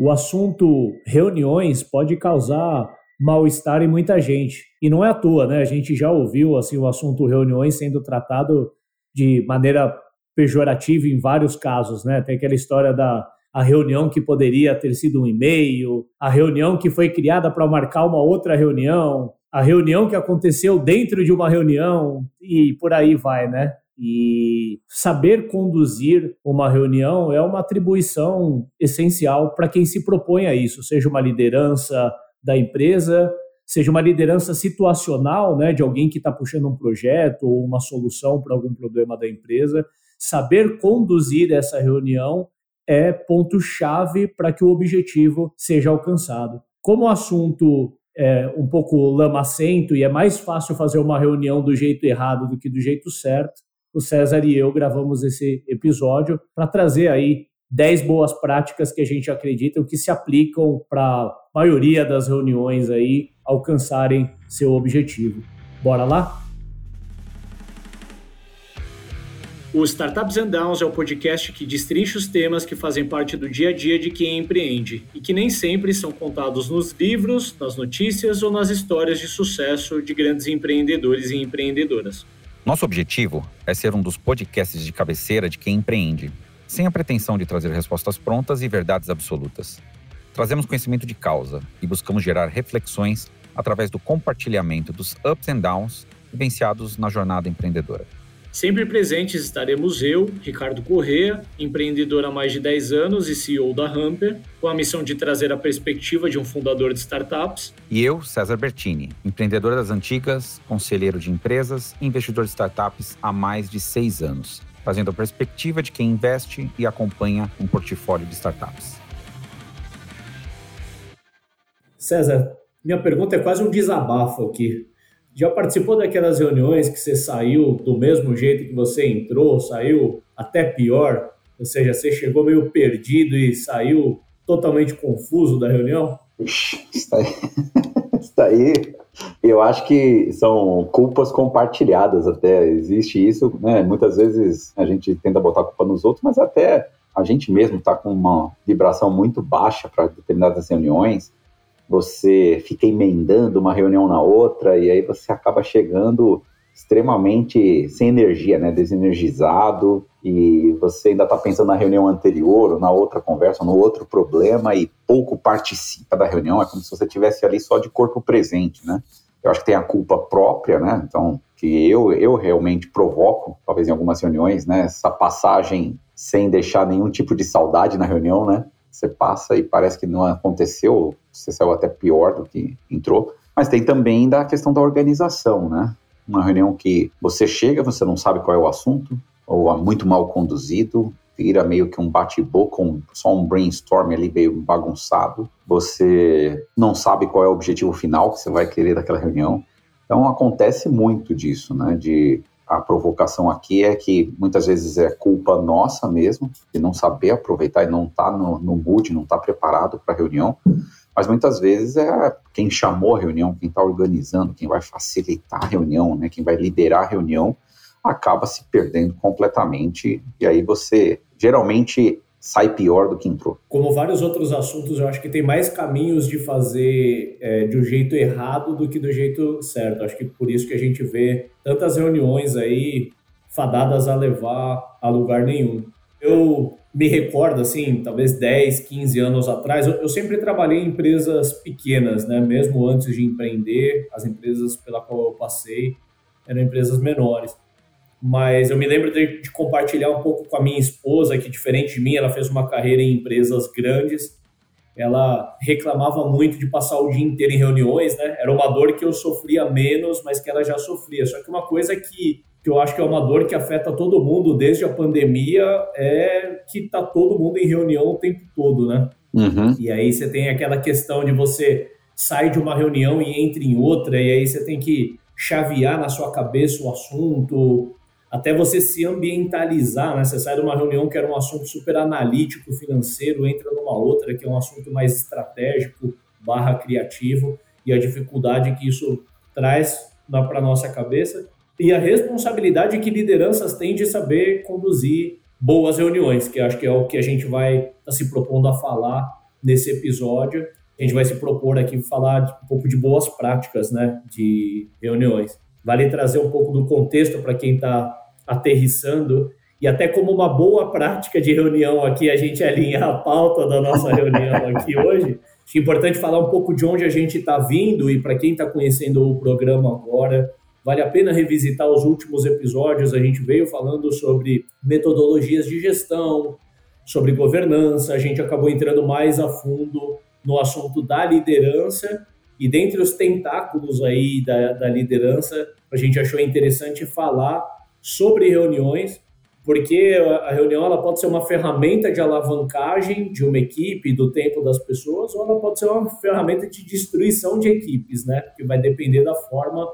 o assunto reuniões pode causar mal-estar em muita gente. E não é à toa, né? A gente já ouviu assim o assunto reuniões sendo tratado de maneira pejorativa em vários casos, né? Tem aquela história da a reunião que poderia ter sido um e-mail, a reunião que foi criada para marcar uma outra reunião, a reunião que aconteceu dentro de uma reunião e por aí vai, né? E saber conduzir uma reunião é uma atribuição essencial para quem se propõe a isso, seja uma liderança da empresa, seja uma liderança situacional, né, de alguém que está puxando um projeto ou uma solução para algum problema da empresa. Saber conduzir essa reunião é ponto-chave para que o objetivo seja alcançado. Como o assunto é um pouco lamacento e é mais fácil fazer uma reunião do jeito errado do que do jeito certo, o César e eu gravamos esse episódio para trazer aí 10 boas práticas que a gente acredita que se aplicam para a maioria das reuniões aí alcançarem seu objetivo. Bora lá? O Startups and Downs é o podcast que destrincha os temas que fazem parte do dia a dia de quem empreende e que nem sempre são contados nos livros, nas notícias ou nas histórias de sucesso de grandes empreendedores e empreendedoras. Nosso objetivo é ser um dos podcasts de cabeceira de quem empreende, sem a pretensão de trazer respostas prontas e verdades absolutas. Trazemos conhecimento de causa e buscamos gerar reflexões através do compartilhamento dos ups and downs vivenciados na jornada empreendedora. Sempre presentes estaremos eu, Ricardo Correa, empreendedor há mais de 10 anos e CEO da Hamper, com a missão de trazer a perspectiva de um fundador de startups. E eu, César Bertini, empreendedor das antigas, conselheiro de empresas e investidor de startups há mais de seis anos, trazendo a perspectiva de quem investe e acompanha um portfólio de startups. César, minha pergunta é quase um desabafo aqui. Já participou daquelas reuniões que você saiu do mesmo jeito que você entrou, saiu até pior? Ou seja, você chegou meio perdido e saiu totalmente confuso da reunião? Isso aí, isso aí eu acho que são culpas compartilhadas até. Existe isso, né? Muitas vezes a gente tenta botar a culpa nos outros, mas até a gente mesmo está com uma vibração muito baixa para determinadas reuniões você fica emendando uma reunião na outra e aí você acaba chegando extremamente sem energia, né, desenergizado e você ainda está pensando na reunião anterior, ou na outra conversa, no outro problema e pouco participa da reunião, é como se você estivesse ali só de corpo presente, né? Eu acho que tem a culpa própria, né? Então, que eu, eu realmente provoco, talvez em algumas reuniões, né? Essa passagem sem deixar nenhum tipo de saudade na reunião, né? Você passa e parece que não aconteceu, você saiu até pior do que entrou. Mas tem também da questão da organização, né? Uma reunião que você chega, você não sabe qual é o assunto, ou é muito mal conduzido, vira meio que um bate-boca, um, só um brainstorm ali meio bagunçado. Você não sabe qual é o objetivo final que você vai querer daquela reunião. Então acontece muito disso, né? De a provocação aqui é que muitas vezes é culpa nossa mesmo, de não saber aproveitar e não estar tá no, no mood, não estar tá preparado para a reunião, mas muitas vezes é quem chamou a reunião, quem está organizando, quem vai facilitar a reunião, né, quem vai liderar a reunião, acaba se perdendo completamente, e aí você geralmente sai pior do que entrou. Como vários outros assuntos, eu acho que tem mais caminhos de fazer é, de um jeito errado do que do jeito certo. Acho que por isso que a gente vê tantas reuniões aí fadadas a levar a lugar nenhum. Eu me recordo, assim, talvez 10, 15 anos atrás, eu, eu sempre trabalhei em empresas pequenas, né? Mesmo antes de empreender, as empresas pela qual eu passei eram empresas menores mas eu me lembro de, de, compartilhar um pouco com a minha esposa, que diferente de mim, ela fez uma carreira em empresas grandes. Ela reclamava muito de passar o dia inteiro em reuniões, né? Era uma dor que eu sofria menos, mas que ela já sofria. Só que uma coisa que, que eu acho que é uma dor que afeta todo mundo desde a pandemia é que tá todo mundo em reunião o tempo todo, né? Uhum. E aí você tem aquela questão de você sai de uma reunião e entra em outra, e aí você tem que chavear na sua cabeça o assunto, até você se ambientalizar, né? Você sai de uma reunião que era um assunto super analítico, financeiro, entra numa outra que é um assunto mais estratégico, barra criativo, e a dificuldade que isso traz para a nossa cabeça, e a responsabilidade que lideranças têm de saber conduzir boas reuniões, que acho que é o que a gente vai tá se propondo a falar nesse episódio. A gente vai se propor aqui falar um pouco de boas práticas né, de reuniões. Vale trazer um pouco do contexto para quem está aterrissando e até como uma boa prática de reunião aqui, a gente alinhar a pauta da nossa reunião aqui hoje. Acho importante falar um pouco de onde a gente está vindo e para quem está conhecendo o programa agora, vale a pena revisitar os últimos episódios. A gente veio falando sobre metodologias de gestão, sobre governança, a gente acabou entrando mais a fundo no assunto da liderança e dentre os tentáculos aí da, da liderança, a gente achou interessante falar sobre reuniões, porque a reunião ela pode ser uma ferramenta de alavancagem de uma equipe, do tempo das pessoas, ou ela pode ser uma ferramenta de destruição de equipes, né? Que vai depender da forma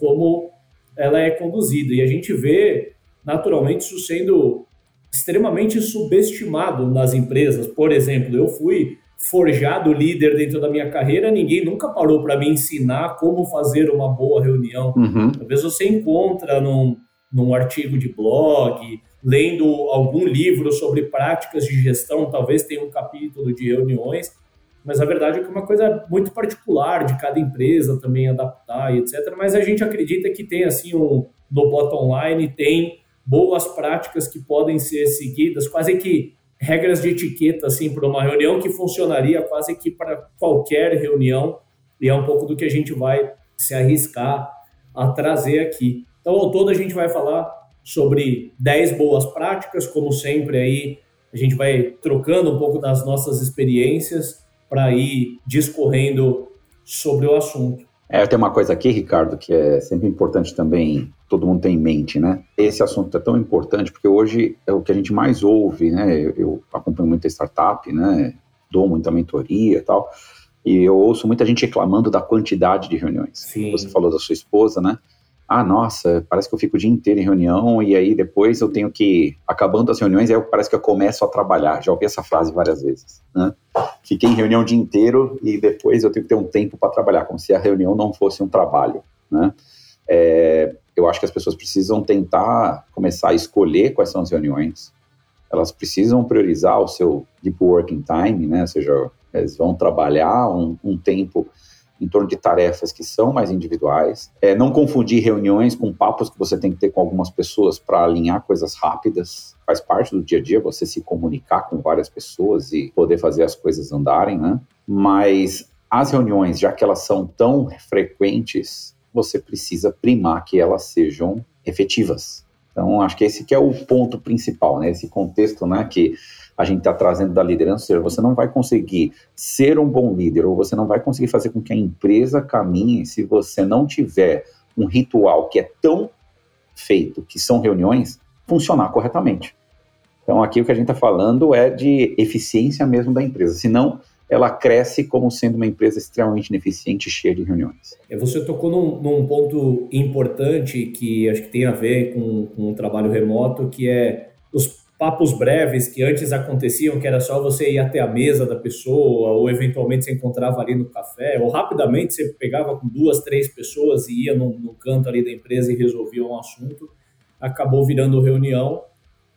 como ela é conduzida. E a gente vê, naturalmente, isso sendo extremamente subestimado nas empresas. Por exemplo, eu fui forjado líder dentro da minha carreira, ninguém nunca parou para me ensinar como fazer uma boa reunião. Uhum. Talvez você encontra num, num artigo de blog, lendo algum livro sobre práticas de gestão, talvez tenha um capítulo de reuniões, mas a verdade é que é uma coisa muito particular de cada empresa também adaptar e etc. Mas a gente acredita que tem assim um no bottom line tem boas práticas que podem ser seguidas, quase que regras de etiqueta assim para uma reunião que funcionaria quase que para qualquer reunião e é um pouco do que a gente vai se arriscar a trazer aqui. Então, ao todo a gente vai falar sobre 10 boas práticas, como sempre aí a gente vai trocando um pouco das nossas experiências para ir discorrendo sobre o assunto. É, tem uma coisa aqui, Ricardo, que é sempre importante também todo mundo ter em mente, né? Esse assunto é tão importante porque hoje é o que a gente mais ouve, né? Eu, eu acompanho muita startup, né? Dou muita mentoria e tal, e eu ouço muita gente reclamando da quantidade de reuniões. Sim. Você falou da sua esposa, né? Ah, nossa, parece que eu fico o dia inteiro em reunião e aí depois eu tenho que, acabando as reuniões, aí parece que eu começo a trabalhar. Já ouvi essa frase várias vezes, né? Fiquei em reunião o dia inteiro e depois eu tenho que ter um tempo para trabalhar, como se a reunião não fosse um trabalho, né? É, eu acho que as pessoas precisam tentar começar a escolher quais são as reuniões. Elas precisam priorizar o seu deep working time, né? Ou seja, eles vão trabalhar um, um tempo em torno de tarefas que são mais individuais. É, não confundir reuniões com papos que você tem que ter com algumas pessoas para alinhar coisas rápidas. Faz parte do dia a dia você se comunicar com várias pessoas e poder fazer as coisas andarem, né? Mas as reuniões, já que elas são tão frequentes, você precisa primar que elas sejam efetivas. Então, acho que esse que é o ponto principal, né? Esse contexto, né, que a gente está trazendo da liderança, ou seja, você não vai conseguir ser um bom líder ou você não vai conseguir fazer com que a empresa caminhe se você não tiver um ritual que é tão feito, que são reuniões, funcionar corretamente. Então, aqui o que a gente está falando é de eficiência mesmo da empresa, senão ela cresce como sendo uma empresa extremamente ineficiente cheia de reuniões. É, você tocou num, num, ponto importante que acho que tem a ver com, com o trabalho remoto, que é papos breves que antes aconteciam, que era só você ir até a mesa da pessoa, ou eventualmente você encontrava ali no café, ou rapidamente você pegava com duas, três pessoas e ia no, no canto ali da empresa e resolvia um assunto, acabou virando reunião.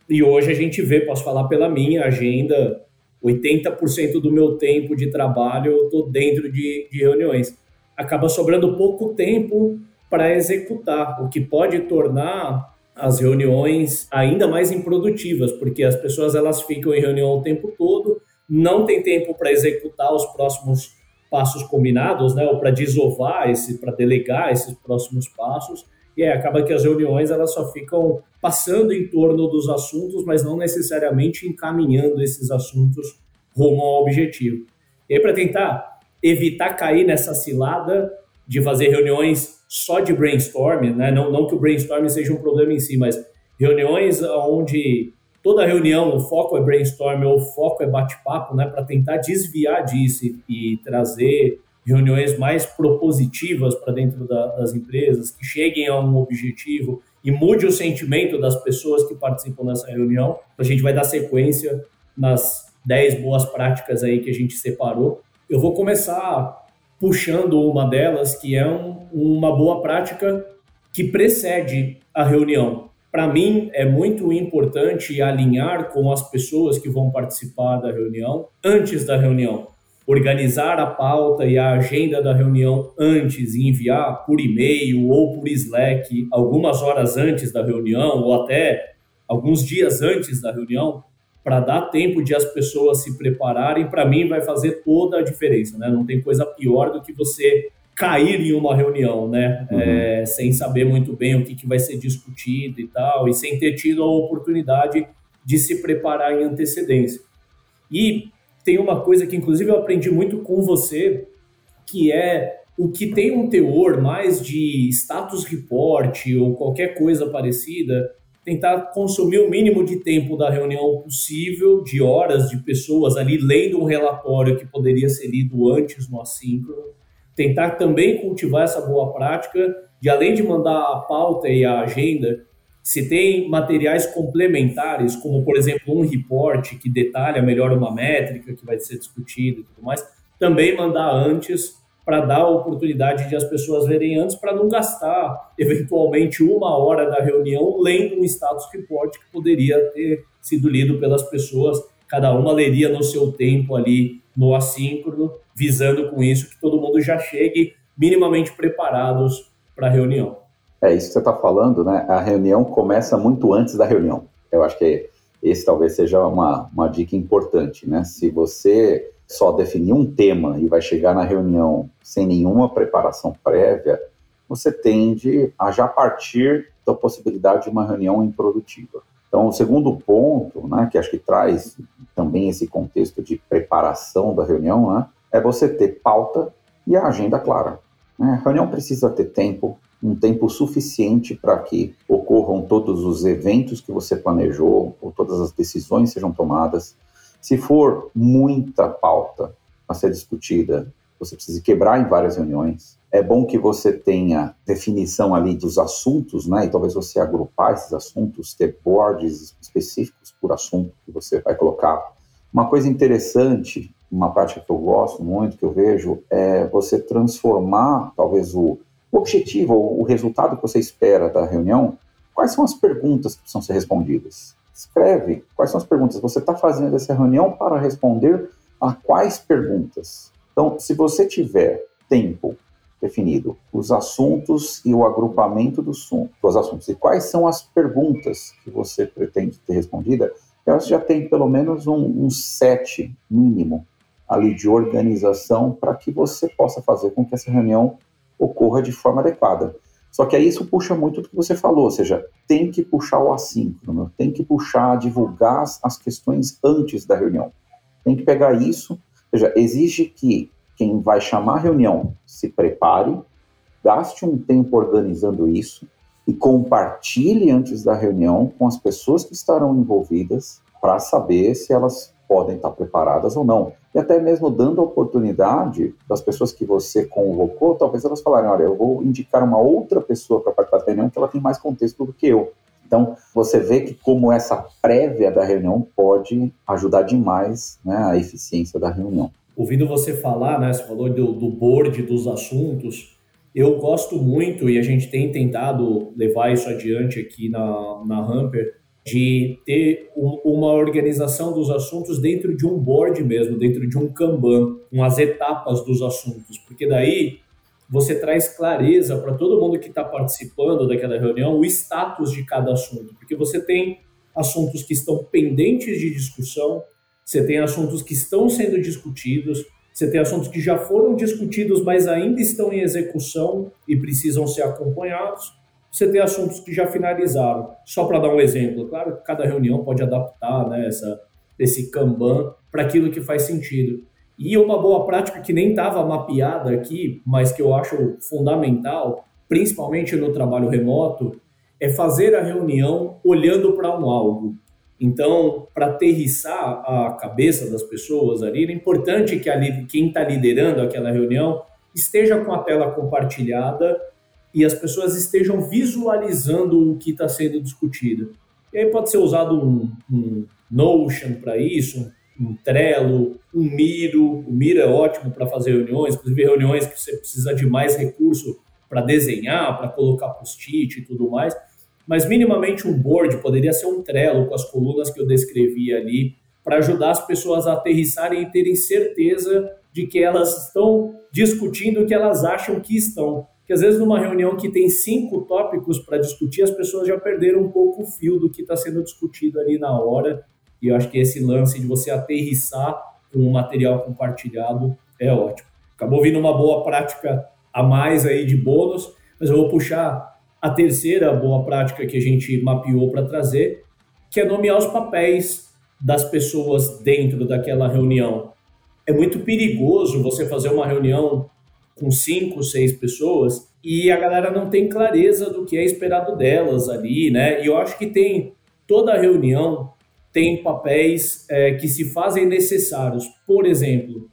E hoje a gente vê, posso falar pela minha agenda, 80% do meu tempo de trabalho eu estou dentro de, de reuniões. Acaba sobrando pouco tempo para executar, o que pode tornar as reuniões ainda mais improdutivas, porque as pessoas elas ficam em reunião o tempo todo, não tem tempo para executar os próximos passos combinados, né, ou para desovar esse, para delegar esses próximos passos, e acaba que as reuniões elas só ficam passando em torno dos assuntos, mas não necessariamente encaminhando esses assuntos rumo ao objetivo. E para tentar evitar cair nessa cilada de fazer reuniões só de brainstorming, né? não, não que o brainstorming seja um problema em si, mas reuniões onde toda reunião o foco é brainstorming ou o foco é bate-papo, né? para tentar desviar disso e, trazer reuniões mais propositivas para dentro da, das empresas, que cheguem a um objetivo e mude o sentimento das pessoas que participam dessa reunião. A gente vai dar sequência nas 10 boas práticas aí que a gente separou. Eu vou começar puxando uma delas, que é um, uma boa prática que precede a reunião. Para mim, é muito importante alinhar com as pessoas que vão participar da reunião antes da reunião. organizar a pauta e a agenda da reunião antes e enviar por e-mail ou por Slack algumas horas antes da reunião ou até alguns dias antes da reunião para dar tempo de as pessoas se prepararem, para mim vai fazer toda a diferença, né? Não tem coisa pior do que você cair em uma reunião, né? Uhum. É, sem saber muito bem o que, que vai ser discutido e tal, e sem ter tido a oportunidade de se preparar em antecedência. E tem uma coisa que, inclusive, eu aprendi muito com você, que é o que tem um teor mais de status report ou qualquer coisa parecida, tentar consumir o mínimo de tempo da reunião possível, de horas de pessoas ali lendo um relatório que poderia ser lido antes no assíncrono, tentar também cultivar essa boa prática de além de mandar a pauta e a agenda, se tem materiais complementares, como por exemplo um report que detalha melhor uma métrica que vai ser discutida e tudo mais, também mandar antes para dar a oportunidade de as pessoas verem antes, para não gastar eventualmente uma hora da reunião lendo um status report que poderia ter sido lido pelas pessoas. Cada uma leria no seu tempo ali no assíncrono, visando com isso que todo mundo já chegue minimamente preparados para a reunião. É isso que você está falando, né? A reunião começa muito antes da reunião. Eu acho que esse talvez seja uma, uma dica importante, né? Se você só definir um tema e vai chegar na reunião sem nenhuma preparação prévia, você tende a já partir da possibilidade de uma reunião improdutiva. Então, o segundo ponto, né, que acho que traz também esse contexto de preparação da reunião, né, é você ter pauta e a agenda clara. Né? A reunião precisa ter tempo, um tempo suficiente para que ocorram todos os eventos que você planejou, ou todas as decisões sejam tomadas. Se for muita pauta a ser discutida, você precisa quebrar em várias reuniões. É bom que você tenha definição ali dos assuntos, né? E talvez você agrupar esses assuntos, ter boards específicos por assunto que você vai colocar. Uma coisa interessante, uma prática que eu gosto muito, que eu vejo, é você transformar talvez o objetivo, o resultado que você espera da reunião, quais são as perguntas que precisam ser respondidas? Escreve quais são as perguntas. Você está fazendo essa reunião para responder a quais perguntas? Então, se você tiver tempo definido, os assuntos e o agrupamento dos, dos assuntos, e quais são as perguntas que você pretende ter respondida, você já tem pelo menos um, um set mínimo ali de organização para que você possa fazer com que essa reunião ocorra de forma adequada. Só que aí isso puxa muito do que você falou, ou seja, tem que puxar o assíncrono, tem que puxar, divulgar as questões antes da reunião. Tem que pegar isso, ou seja, exige que quem vai chamar a reunião se prepare, gaste um tempo organizando isso e compartilhe antes da reunião com as pessoas que estarão envolvidas para saber se elas podem estar preparadas ou não. E até mesmo dando a oportunidade das pessoas que você convocou, talvez elas falarem, olha, eu vou indicar uma outra pessoa para participar da reunião que ela tem mais contexto do que eu. Então, você vê que como essa prévia da reunião pode ajudar demais né, a eficiência da reunião. Ouvindo você falar, né, você falou do, do board dos assuntos, eu gosto muito, e a gente tem tentado levar isso adiante aqui na, na Hamper, de ter um, uma organização dos assuntos dentro de um board mesmo, dentro de um Kanban, com as etapas dos assuntos, porque daí você traz clareza para todo mundo que está participando daquela reunião o status de cada assunto, porque você tem assuntos que estão pendentes de discussão, você tem assuntos que estão sendo discutidos, você tem assuntos que já foram discutidos, mas ainda estão em execução e precisam ser acompanhados você tem assuntos que já finalizaram. Só para dar um exemplo, claro que cada reunião pode adaptar né, essa, esse Kanban para aquilo que faz sentido. E uma boa prática que nem estava mapeada aqui, mas que eu acho fundamental, principalmente no trabalho remoto, é fazer a reunião olhando para um algo. Então, para aterrissar a cabeça das pessoas ali, é importante que ali, quem está liderando aquela reunião esteja com a tela compartilhada e as pessoas estejam visualizando o que está sendo discutido. E aí pode ser usado um, um Notion para isso, um Trello, um Miro. O Miro é ótimo para fazer reuniões, inclusive reuniões que você precisa de mais recurso para desenhar, para colocar post-it e tudo mais. Mas minimamente um board poderia ser um Trello com as colunas que eu descrevi ali, para ajudar as pessoas a aterrissarem e terem certeza de que elas estão discutindo o que elas acham que estão. Porque às vezes numa reunião que tem cinco tópicos para discutir, as pessoas já perderam um pouco o fio do que está sendo discutido ali na hora. E eu acho que esse lance de você aterrissar com um material compartilhado é ótimo. Acabou vindo uma boa prática a mais aí de bônus, mas eu vou puxar a terceira boa prática que a gente mapeou para trazer, que é nomear os papéis das pessoas dentro daquela reunião. É muito perigoso você fazer uma reunião com cinco, seis pessoas e a galera não tem clareza do que é esperado delas ali, né? E eu acho que tem toda reunião tem papéis é, que se fazem necessários. Por exemplo,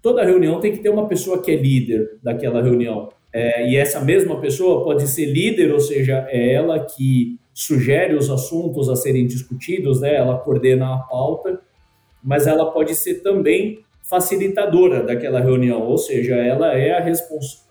toda reunião tem que ter uma pessoa que é líder daquela reunião. É, e essa mesma pessoa pode ser líder, ou seja, é ela que sugere os assuntos a serem discutidos, né? ela coordena a pauta, mas ela pode ser também facilitadora daquela reunião, ou seja, ela é a,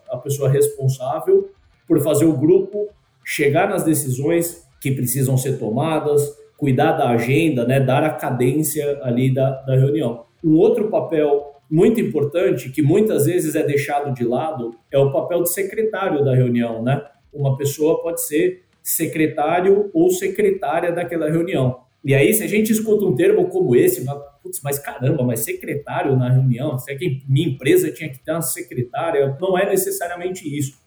a pessoa responsável por fazer o grupo chegar nas decisões que precisam ser tomadas, cuidar da agenda, né, dar a cadência ali da, da reunião. Um outro papel muito importante, que muitas vezes é deixado de lado, é o papel de secretário da reunião. Né? Uma pessoa pode ser secretário ou secretária daquela reunião. E aí, se a gente escuta um termo como esse, putz, mas caramba, mas secretário na reunião, se é que minha empresa tinha que ter uma secretária, não é necessariamente isso.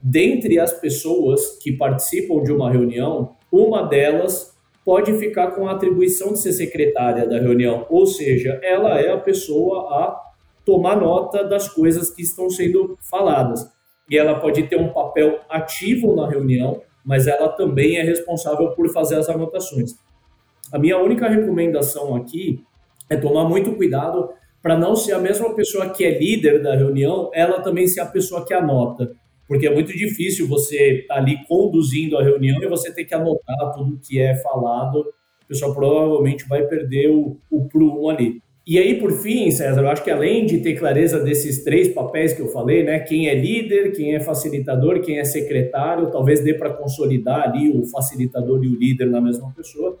Dentre as pessoas que participam de uma reunião, uma delas pode ficar com a atribuição de ser secretária da reunião, ou seja, ela é a pessoa a tomar nota das coisas que estão sendo faladas. E ela pode ter um papel ativo na reunião, mas ela também é responsável por fazer as anotações. A minha única recomendação aqui é tomar muito cuidado para não ser a mesma pessoa que é líder da reunião, ela também ser a pessoa que anota. Porque é muito difícil você estar tá ali conduzindo a reunião e você ter que anotar tudo que é falado. O pessoal provavelmente vai perder o, o prumo ali. E aí, por fim, César, eu acho que além de ter clareza desses três papéis que eu falei, né? Quem é líder, quem é facilitador, quem é secretário, talvez dê para consolidar ali o facilitador e o líder na mesma pessoa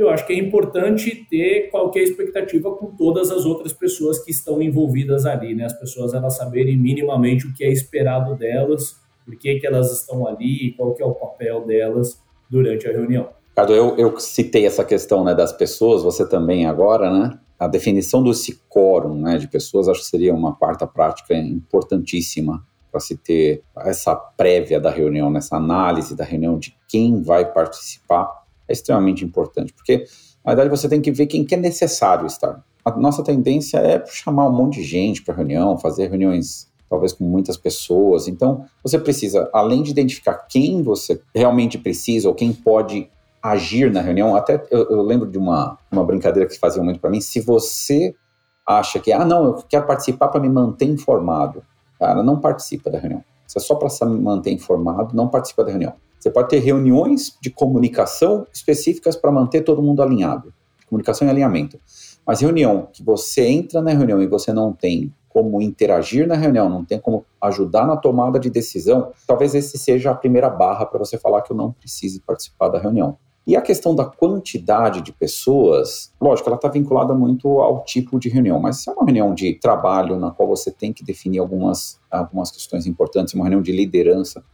eu acho que é importante ter qualquer expectativa com todas as outras pessoas que estão envolvidas ali, né? As pessoas elas saberem minimamente o que é esperado delas, por que, que elas estão ali, qual que é o papel delas durante a reunião. Ricardo, eu, eu citei essa questão né, das pessoas, você também agora, né? A definição desse quórum né, de pessoas acho que seria uma quarta prática importantíssima para se ter essa prévia da reunião, nessa análise da reunião de quem vai participar é extremamente importante, porque na verdade você tem que ver quem que é necessário estar. A nossa tendência é chamar um monte de gente para reunião, fazer reuniões talvez com muitas pessoas. Então, você precisa, além de identificar quem você realmente precisa ou quem pode agir na reunião, até eu, eu lembro de uma, uma brincadeira que faziam muito para mim, se você acha que, ah, não, eu quero participar para me manter informado, cara, não participa da reunião. Se é só para se manter informado, não participa da reunião. Você pode ter reuniões de comunicação específicas para manter todo mundo alinhado, comunicação e alinhamento. Mas reunião que você entra na reunião e você não tem como interagir na reunião, não tem como ajudar na tomada de decisão, talvez esse seja a primeira barra para você falar que eu não precise participar da reunião. E a questão da quantidade de pessoas, lógico, ela está vinculada muito ao tipo de reunião, mas se é uma reunião de trabalho na qual você tem que definir algumas, algumas questões importantes, uma reunião de liderança,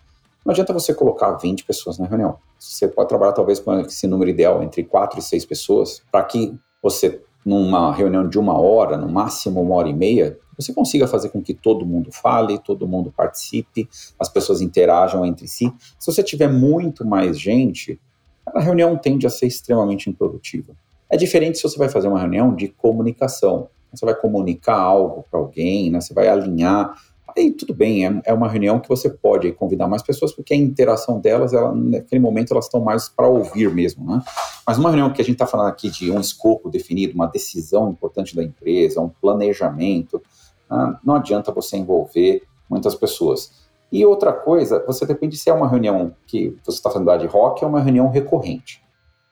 não adianta você colocar 20 pessoas na reunião. Você pode trabalhar talvez com esse número ideal entre 4 e 6 pessoas, para que você, numa reunião de uma hora, no máximo uma hora e meia, você consiga fazer com que todo mundo fale, todo mundo participe, as pessoas interajam entre si. Se você tiver muito mais gente, a reunião tende a ser extremamente improdutiva. É diferente se você vai fazer uma reunião de comunicação. Você vai comunicar algo para alguém, né? você vai alinhar Aí tudo bem, é, é uma reunião que você pode convidar mais pessoas, porque a interação delas, ela, naquele momento, elas estão mais para ouvir mesmo, né? Mas uma reunião que a gente está falando aqui de um escopo definido, uma decisão importante da empresa, um planejamento, ah, não adianta você envolver muitas pessoas. E outra coisa, você depende se é uma reunião que você está fazendo ad hoc ou uma reunião recorrente.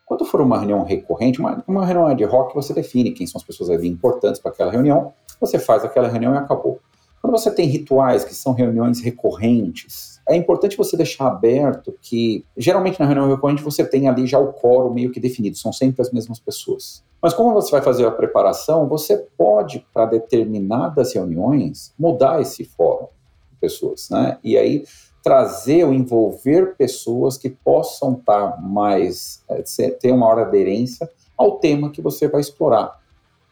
Quando for uma reunião recorrente, uma, uma reunião ad hoc, você define quem são as pessoas ali importantes para aquela reunião, você faz aquela reunião e acabou. Quando você tem rituais que são reuniões recorrentes, é importante você deixar aberto que, geralmente na reunião recorrente, você tem ali já o coro meio que definido, são sempre as mesmas pessoas. Mas como você vai fazer a preparação, você pode, para determinadas reuniões, mudar esse fórum de pessoas, né? E aí trazer ou envolver pessoas que possam estar mais, é, ter uma hora aderência ao tema que você vai explorar.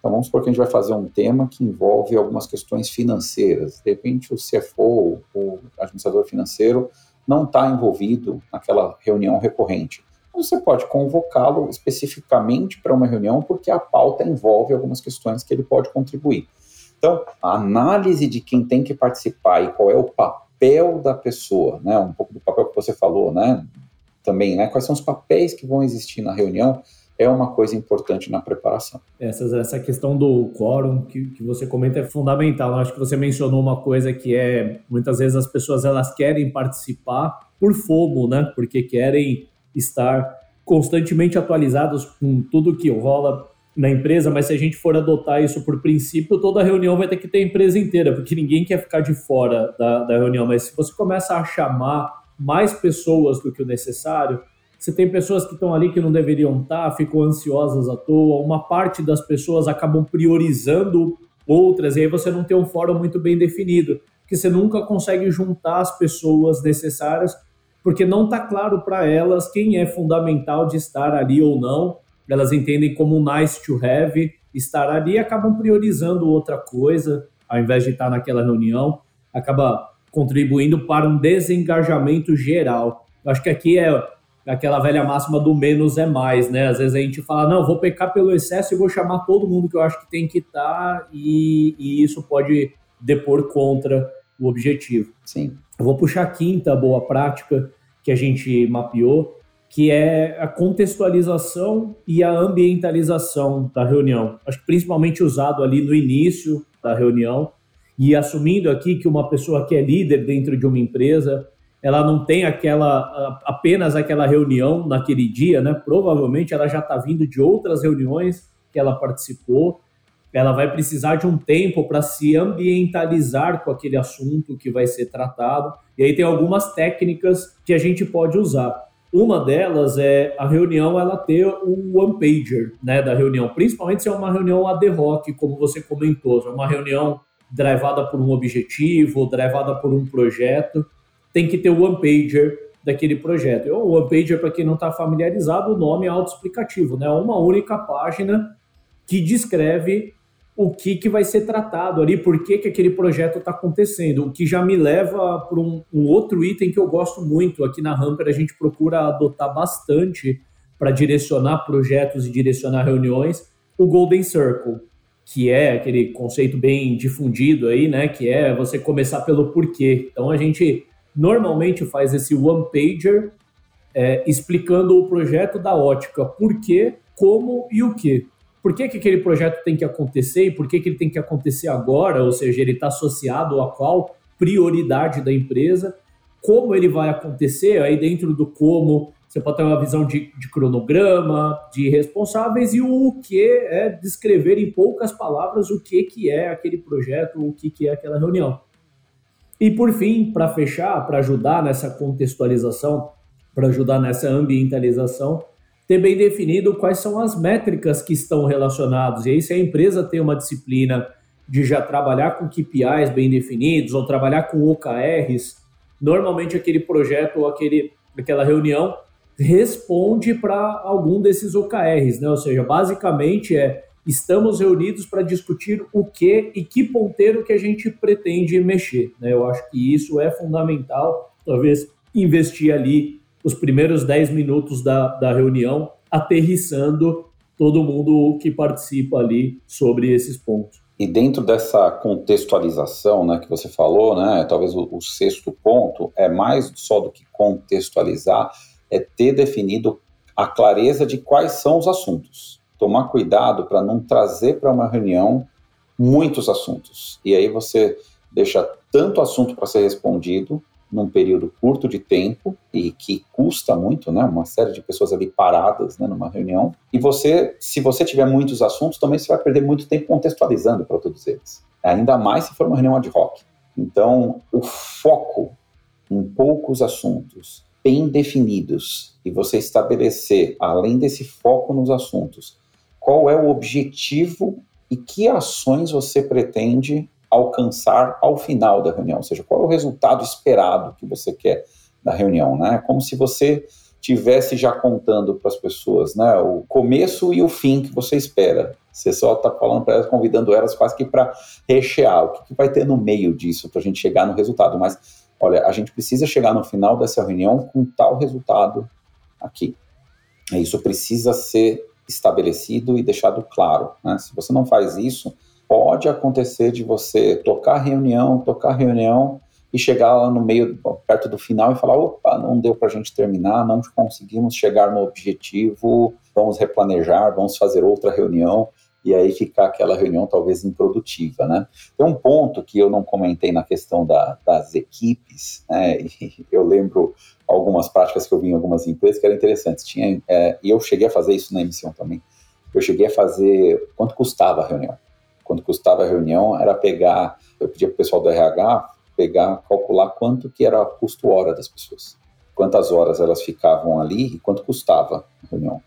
Então vamos supor que a gente vai fazer um tema que envolve algumas questões financeiras. De repente o CFO, o administrador financeiro, não está envolvido naquela reunião recorrente. Você pode convocá-lo especificamente para uma reunião porque a pauta envolve algumas questões que ele pode contribuir. Então, a análise de quem tem que participar e qual é o papel da pessoa, né? Um pouco do papel que você falou, né? Também, né? Quais são os papéis que vão existir na reunião? É uma coisa importante na preparação. Essa, essa questão do quórum que, que você comenta é fundamental. Eu acho que você mencionou uma coisa que é muitas vezes as pessoas elas querem participar por fomo, né? Porque querem estar constantemente atualizados com tudo que rola na empresa, mas se a gente for adotar isso por princípio, toda reunião vai ter que ter a empresa inteira, porque ninguém quer ficar de fora da, da reunião. Mas se você começa a chamar mais pessoas do que o necessário, você tem pessoas que estão ali que não deveriam estar, ficam ansiosas à toa, uma parte das pessoas acabam priorizando outras, e aí você não tem um fórum muito bem definido, que você nunca consegue juntar as pessoas necessárias, porque não está claro para elas quem é fundamental de estar ali ou não. Elas entendem como nice to have estar ali e acabam priorizando outra coisa, ao invés de estar naquela reunião, acaba contribuindo para um desengajamento geral. Eu acho que aqui é aquela velha máxima do menos é mais, né? Às vezes a gente fala, não, vou pecar pelo excesso e vou chamar todo mundo que eu acho que tem que estar, tá, e, e, isso pode depor contra o objetivo. Sim. Eu vou puxar a quinta boa prática que a gente mapeou, que é a contextualização e a ambientalização da reunião. Acho que principalmente usado ali no início da reunião, e assumindo aqui que uma pessoa que é líder dentro de uma empresa, ela não tem aquela apenas aquela reunião naquele dia, né? Provavelmente ela já está vindo de outras reuniões que ela participou. Ela vai precisar de um tempo para se ambientalizar com aquele assunto que vai ser tratado. E aí tem algumas técnicas que a gente pode usar. Uma delas é a reunião ela ter o one pager, né, da reunião, principalmente se é uma reunião ad hoc, como você comentou, se é uma reunião drivada por um objetivo, drivada por um projeto tem que ter o one pager daquele projeto. O one pager, para quem não está familiarizado, o nome é autoexplicativo, né? Uma única página que descreve o que, que vai ser tratado ali, por que, que aquele projeto está acontecendo, o que já me leva para um, um, outro item que eu gosto muito. Aqui na Hamper a gente procura adotar bastante para direcionar projetos e direcionar reuniões, o Golden Circle, que é aquele conceito bem difundido aí, né? Que é você começar pelo porquê. Então a gente normalmente faz esse one pager é, explicando o projeto da ótica, por quê, como e o que. Por que, que aquele projeto tem que acontecer e por que, que ele tem que acontecer agora, ou seja, ele está associado a qual prioridade da empresa, como ele vai acontecer, aí dentro do como você pode ter uma visão de, de cronograma, de responsáveis, e o que é descrever em poucas palavras o que, que é aquele projeto, o que, que é aquela reunião. E por fim, para fechar, para ajudar nessa contextualização, para ajudar nessa ambientalização, ter bem definido quais são as métricas que estão relacionadas. E aí, se a empresa tem uma disciplina de já trabalhar com KPIs bem definidos ou trabalhar com OKRs, normalmente aquele projeto ou aquele, aquela reunião responde para algum desses OKRs, né? Ou seja, basicamente é estamos reunidos para discutir o que e que ponteiro que a gente pretende mexer. Né? Eu acho que isso é fundamental, talvez investir ali os primeiros 10 minutos da, da reunião, aterrissando todo mundo que participa ali sobre esses pontos. E dentro dessa contextualização né, que você falou, né, talvez o, o sexto ponto é mais só do que contextualizar, é ter definido a clareza de quais são os assuntos tomar cuidado para não trazer para uma reunião muitos assuntos. E aí você deixa tanto assunto para ser respondido num período curto de tempo e que custa muito, né? Uma série de pessoas ali paradas, né, numa reunião. E você, se você tiver muitos assuntos, também você vai perder muito tempo contextualizando para todos eles. Ainda mais se for uma reunião ad hoc. Então, o foco em poucos assuntos bem definidos e você estabelecer, além desse foco nos assuntos, qual é o objetivo e que ações você pretende alcançar ao final da reunião, ou seja, qual é o resultado esperado que você quer da reunião, né? Como se você tivesse já contando para as pessoas, né, o começo e o fim que você espera. Você só está falando para elas, convidando elas quase que para rechear o que, que vai ter no meio disso para a gente chegar no resultado. Mas, olha, a gente precisa chegar no final dessa reunião com tal resultado aqui. Isso precisa ser estabelecido e deixado claro. Né? Se você não faz isso, pode acontecer de você tocar reunião, tocar reunião e chegar lá no meio, perto do final e falar: opa, não deu para a gente terminar, não conseguimos chegar no objetivo, vamos replanejar, vamos fazer outra reunião. E aí ficar aquela reunião talvez improdutiva, né? Tem um ponto que eu não comentei na questão da, das equipes, né? E eu lembro algumas práticas que eu vi em algumas empresas que eram interessantes. Tinha, é, e eu cheguei a fazer isso na emissão também. Eu cheguei a fazer quanto custava a reunião. Quanto custava a reunião era pegar, eu pedia para o pessoal do RH pegar, calcular quanto que era o custo hora das pessoas, quantas horas elas ficavam ali e quanto custava a reunião.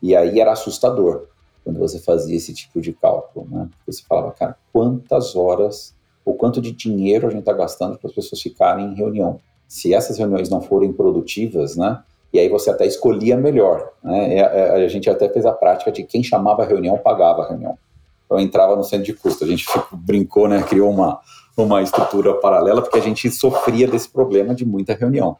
E aí era assustador quando você fazia esse tipo de cálculo, né? Porque você falava, cara, quantas horas ou quanto de dinheiro a gente está gastando para as pessoas ficarem em reunião. Se essas reuniões não forem produtivas, né? E aí você até escolhia melhor. Né? A gente até fez a prática de quem chamava a reunião pagava a reunião. Então entrava no centro de custo. A gente brincou, né? Criou uma, uma estrutura paralela, porque a gente sofria desse problema de muita reunião.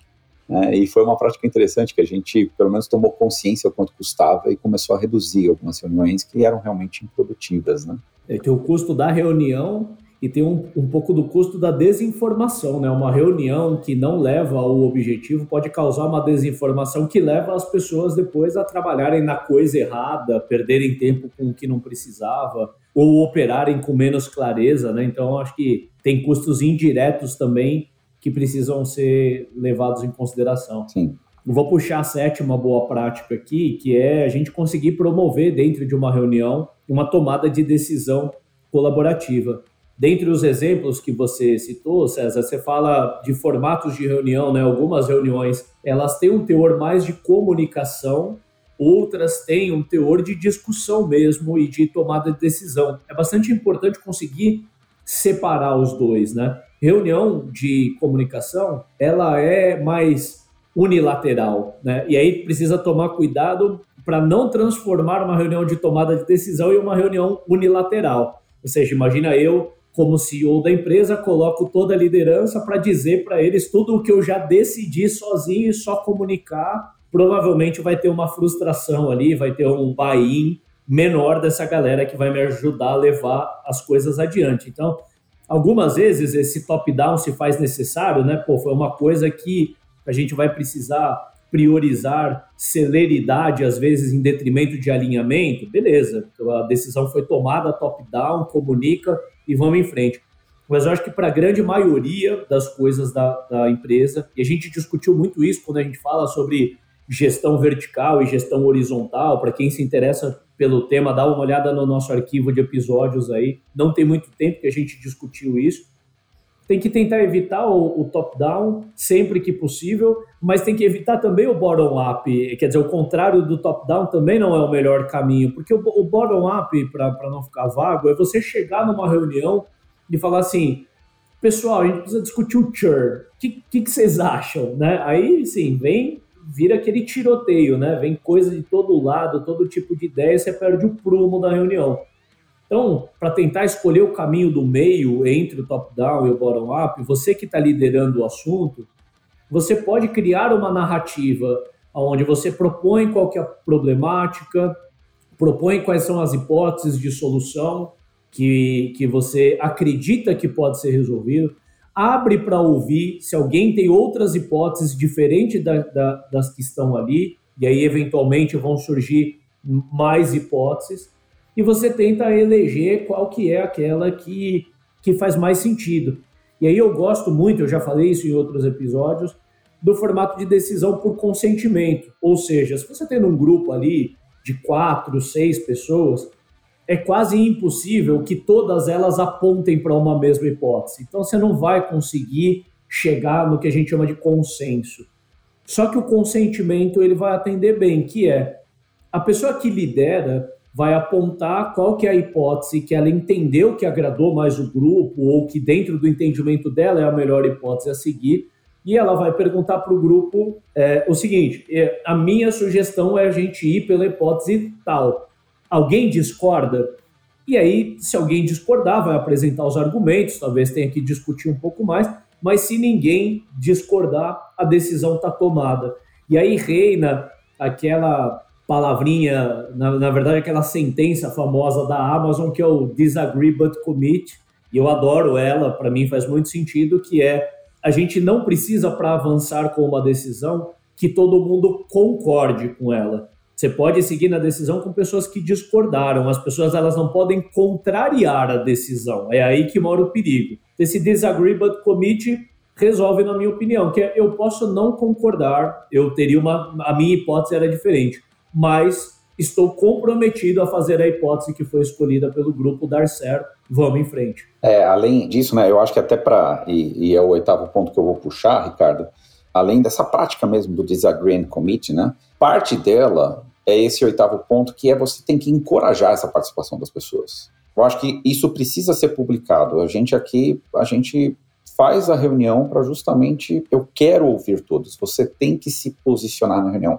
Né? E foi uma prática interessante que a gente, pelo menos, tomou consciência o quanto custava e começou a reduzir algumas reuniões que eram realmente improdutivas. Né? É, tem o custo da reunião e tem um, um pouco do custo da desinformação. Né? Uma reunião que não leva ao objetivo pode causar uma desinformação que leva as pessoas depois a trabalharem na coisa errada, perderem tempo com o que não precisava ou operarem com menos clareza. Né? Então, acho que tem custos indiretos também que precisam ser levados em consideração. Sim. Vou puxar a sétima boa prática aqui, que é a gente conseguir promover dentro de uma reunião uma tomada de decisão colaborativa. Dentre os exemplos que você citou, César, você fala de formatos de reunião, né? Algumas reuniões, elas têm um teor mais de comunicação, outras têm um teor de discussão mesmo e de tomada de decisão. É bastante importante conseguir separar os dois, né? Reunião de comunicação, ela é mais unilateral, né? E aí precisa tomar cuidado para não transformar uma reunião de tomada de decisão em uma reunião unilateral. Ou seja, imagina eu como CEO da empresa, coloco toda a liderança para dizer para eles tudo o que eu já decidi sozinho e só comunicar. Provavelmente vai ter uma frustração ali, vai ter um buy-in menor dessa galera que vai me ajudar a levar as coisas adiante. Então, algumas vezes esse top-down se faz necessário, né? Pô, foi uma coisa que a gente vai precisar priorizar celeridade, às vezes em detrimento de alinhamento, beleza, a decisão foi tomada top-down, comunica, e vamos em frente. Mas eu acho que para a grande maioria das coisas da, da empresa, e a gente discutiu muito isso quando a gente fala sobre gestão vertical e gestão horizontal, para quem se interessa pelo tema, dá uma olhada no nosso arquivo de episódios aí. Não tem muito tempo que a gente discutiu isso. Tem que tentar evitar o, o top-down sempre que possível, mas tem que evitar também o bottom-up. Quer dizer, o contrário do top-down também não é o melhor caminho, porque o, o bottom-up, para não ficar vago, é você chegar numa reunião e falar assim: pessoal, a gente precisa discutir o churn. O que, que, que, vocês acham? Né? Aí, sim, vem, vira aquele tiroteio, né? Vem coisa de todo lado, todo tipo de ideia, você perde o prumo da reunião. Então, para tentar escolher o caminho do meio entre o top-down e o bottom-up, você que está liderando o assunto, você pode criar uma narrativa onde você propõe qual é a problemática, propõe quais são as hipóteses de solução que, que você acredita que pode ser resolvido, abre para ouvir se alguém tem outras hipóteses diferentes da, da, das que estão ali, e aí eventualmente vão surgir mais hipóteses e você tenta eleger qual que é aquela que, que faz mais sentido. E aí eu gosto muito, eu já falei isso em outros episódios, do formato de decisão por consentimento. Ou seja, se você tem um grupo ali de quatro, seis pessoas, é quase impossível que todas elas apontem para uma mesma hipótese. Então você não vai conseguir chegar no que a gente chama de consenso. Só que o consentimento ele vai atender bem, que é a pessoa que lidera vai apontar qual que é a hipótese que ela entendeu que agradou mais o grupo ou que dentro do entendimento dela é a melhor hipótese a seguir e ela vai perguntar para o grupo é, o seguinte: é, a minha sugestão é a gente ir pela hipótese tal. Alguém discorda? E aí, se alguém discordar, vai apresentar os argumentos, talvez tenha que discutir um pouco mais, mas se ninguém discordar, a decisão está tomada. E aí reina aquela palavrinha, na, na, verdade, aquela sentença famosa da Amazon, que é o disagree but commit, e eu adoro ela, para mim faz muito sentido, que é a gente não precisa, para avançar com uma decisão, que todo mundo concorde com ela. Você pode seguir na decisão com pessoas que discordaram. As pessoas elas não podem contrariar a decisão. É aí que mora o perigo. Esse disagree but commit resolve, na minha opinião, que é, eu posso não concordar, eu teria uma. A minha hipótese era diferente, mas estou comprometido a fazer a hipótese que foi escolhida pelo grupo dar certo. Vamos em frente. É, além disso, né, eu acho que até para, e, e, é o oitavo ponto que eu vou puxar, Ricardo, além dessa prática mesmo do disagree and commit, né, parte dela é esse oitavo ponto que é você tem que encorajar essa participação das pessoas. Eu acho que isso precisa ser publicado. A gente aqui, a gente faz a reunião para justamente eu quero ouvir todos. Você tem que se posicionar na reunião.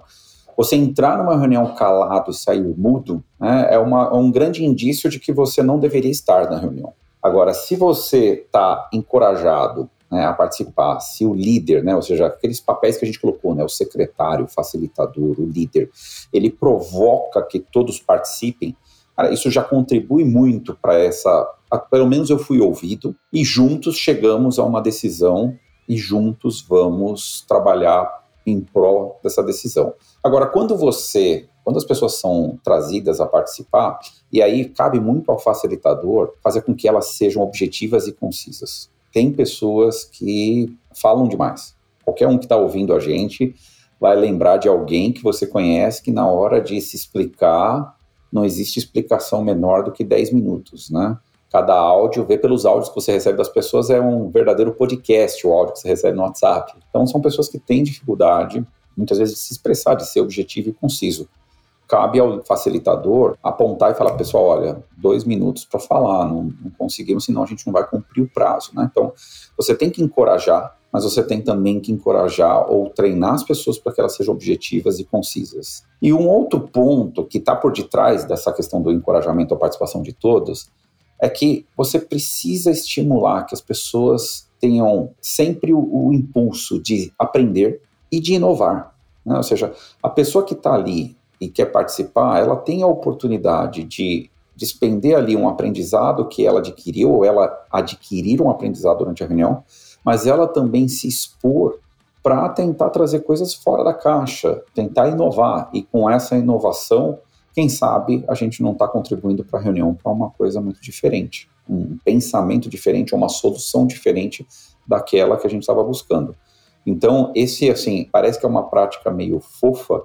Você entrar numa reunião calado e sair mudo né, é, uma, é um grande indício de que você não deveria estar na reunião. Agora, se você está encorajado né, a participar, se o líder, né, ou seja, aqueles papéis que a gente colocou, né, o secretário, o facilitador, o líder, ele provoca que todos participem, Cara, isso já contribui muito para essa. Pelo menos eu fui ouvido e juntos chegamos a uma decisão e juntos vamos trabalhar em prol dessa decisão. Agora, quando você, quando as pessoas são trazidas a participar, e aí cabe muito ao facilitador fazer com que elas sejam objetivas e concisas. Tem pessoas que falam demais. Qualquer um que está ouvindo a gente vai lembrar de alguém que você conhece que na hora de se explicar não existe explicação menor do que 10 minutos, né? Cada áudio, vê pelos áudios que você recebe das pessoas, é um verdadeiro podcast, o áudio que você recebe no WhatsApp. Então, são pessoas que têm dificuldade, muitas vezes, de se expressar, de ser objetivo e conciso. Cabe ao facilitador apontar e falar, pessoal, olha, dois minutos para falar, não, não conseguimos, senão a gente não vai cumprir o prazo, né? Então, você tem que encorajar mas você tem também que encorajar ou treinar as pessoas para que elas sejam objetivas e concisas. E um outro ponto que está por detrás dessa questão do encorajamento à participação de todos é que você precisa estimular que as pessoas tenham sempre o, o impulso de aprender e de inovar. Né? Ou seja, a pessoa que está ali e quer participar, ela tem a oportunidade de despender ali um aprendizado que ela adquiriu, ou ela adquirir um aprendizado durante a reunião, mas ela também se expor para tentar trazer coisas fora da caixa, tentar inovar. E com essa inovação, quem sabe a gente não está contribuindo para a reunião para uma coisa muito diferente, um pensamento diferente, uma solução diferente daquela que a gente estava buscando. Então, esse, assim, parece que é uma prática meio fofa,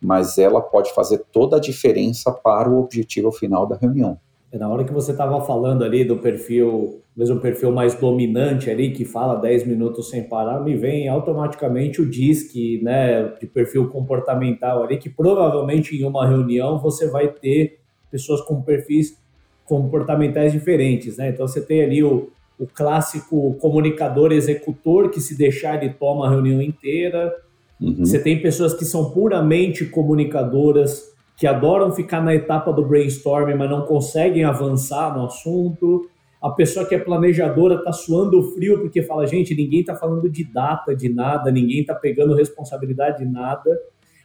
mas ela pode fazer toda a diferença para o objetivo final da reunião. É, na hora que você estava falando ali do perfil, mesmo perfil mais dominante ali, que fala 10 minutos sem parar, me vem automaticamente o DISC, né, de perfil comportamental ali, que provavelmente em uma reunião você vai ter pessoas com perfis comportamentais diferentes, né? Então você tem ali o, o clássico comunicador executor, que se deixar ele toma a reunião inteira. Uhum. Você tem pessoas que são puramente comunicadoras, que adoram ficar na etapa do brainstorming, mas não conseguem avançar no assunto. A pessoa que é planejadora está suando frio porque fala, gente, ninguém está falando de data, de nada, ninguém está pegando responsabilidade de nada.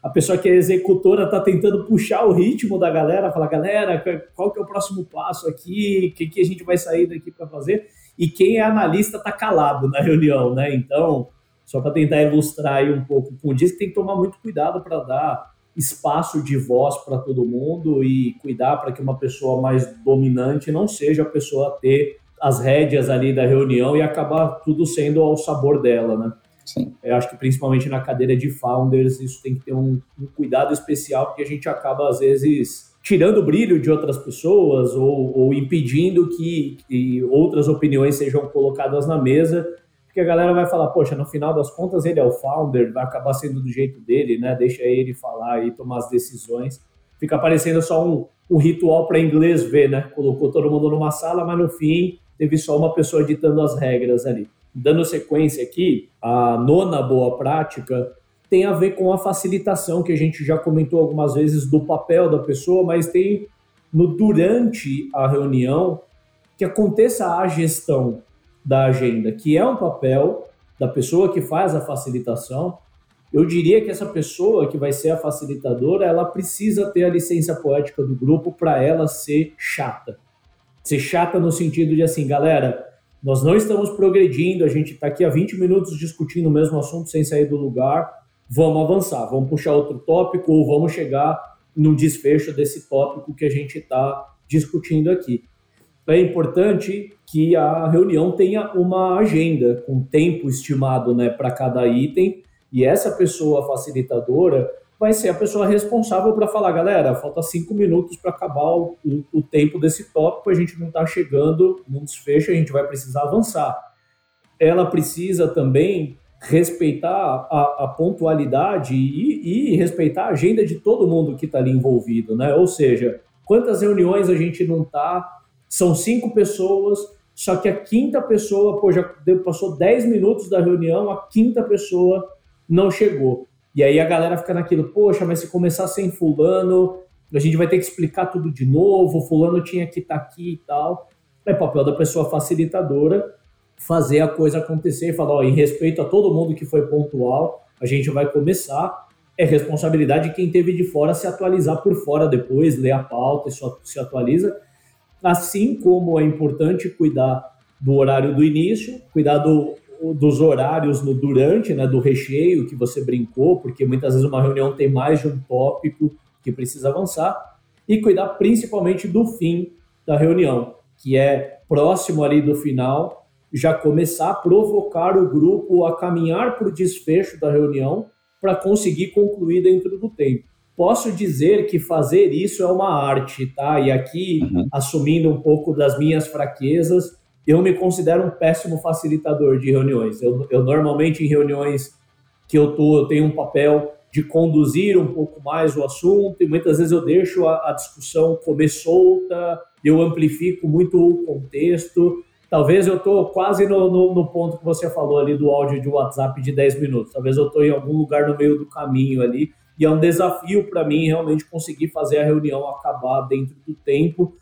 A pessoa que é executora está tentando puxar o ritmo da galera, fala, galera, qual que é o próximo passo aqui? O que, que a gente vai sair daqui para fazer? E quem é analista está calado na reunião, né? Então, só para tentar ilustrar aí um pouco com que tem que tomar muito cuidado para dar espaço de voz para todo mundo e cuidar para que uma pessoa mais dominante não seja a pessoa a ter as rédeas ali da reunião e acabar tudo sendo ao sabor dela, né? Sim. Eu acho que principalmente na cadeira de founders isso tem que ter um, um cuidado especial porque a gente acaba às vezes tirando o brilho de outras pessoas ou, ou impedindo que, que, outras opiniões sejam colocadas na mesa, porque a galera vai falar, poxa, no final das contas ele é o founder, vai acabar sendo do jeito dele, né? Deixa ele falar e tomar as decisões. Fica parecendo só um, um ritual para inglês ver, né? Colocou todo mundo numa sala, mas no fim teve só uma pessoa ditando as regras ali. Dando sequência aqui, a nona boa prática tem a ver com a facilitação que a gente já comentou algumas vezes do papel da pessoa, mas tem no durante a reunião que aconteça a gestão da agenda, que é um papel da pessoa que faz a facilitação. Eu diria que essa pessoa que vai ser a facilitadora, ela precisa ter a licença poética do grupo para ela ser chata. Ser chata no sentido de assim, galera, nós não estamos progredindo, a gente está aqui há 20 minutos discutindo o mesmo assunto sem sair do lugar vamos avançar, vamos puxar outro tópico ou vamos chegar no desfecho desse tópico que a gente está discutindo aqui. É importante que a reunião tenha uma agenda com tempo estimado né, para cada item e essa pessoa facilitadora vai ser a pessoa responsável para falar, galera, falta cinco minutos para acabar o, o, o, tempo desse tópico, a gente não está chegando no desfecho, a gente vai precisar avançar. Ela precisa também respeitar a, a pontualidade e, e, respeitar a agenda de todo mundo que está ali envolvido, né? Ou seja, quantas reuniões a gente não tá? São cinco pessoas, só que a quinta pessoa, pô, já passou dez minutos da reunião, a quinta pessoa não chegou. E aí a galera fica naquilo, poxa, mas se começar sem fulano, a gente vai ter que explicar tudo de novo, fulano tinha que estar tá aqui e tal. É papel da pessoa facilitadora fazer a coisa acontecer e falar, ó, em respeito a todo mundo que foi pontual, a gente vai começar. É responsabilidade de quem teve de fora se atualizar por fora depois, ler a pauta e só se atualiza. Assim como é importante cuidar do horário do início, cuidar do, dos horários no durante, né, do recheio que você brincou, porque muitas vezes uma reunião tem mais de um tópico que precisa avançar, e cuidar principalmente do fim da reunião, que é próximo ali do final, já começar a provocar o grupo a caminhar para o desfecho da reunião para conseguir concluir dentro do tempo. Posso dizer que fazer isso é uma arte, tá? E aqui, uhum. assumindo um pouco das minhas fraquezas, eu me considero um péssimo facilitador de reuniões. Eu, eu normalmente, em reuniões que eu tô, eu tenho um papel de conduzir um pouco mais o assunto e muitas vezes eu deixo a, a discussão comer solta, eu amplifico muito o contexto Talvez eu estou quase no, no, no, ponto que você falou ali do áudio de WhatsApp de 10 minutos. Talvez eu estou em algum lugar no meio do caminho ali. E é um desafio para mim realmente conseguir fazer a reunião acabar dentro do tempo.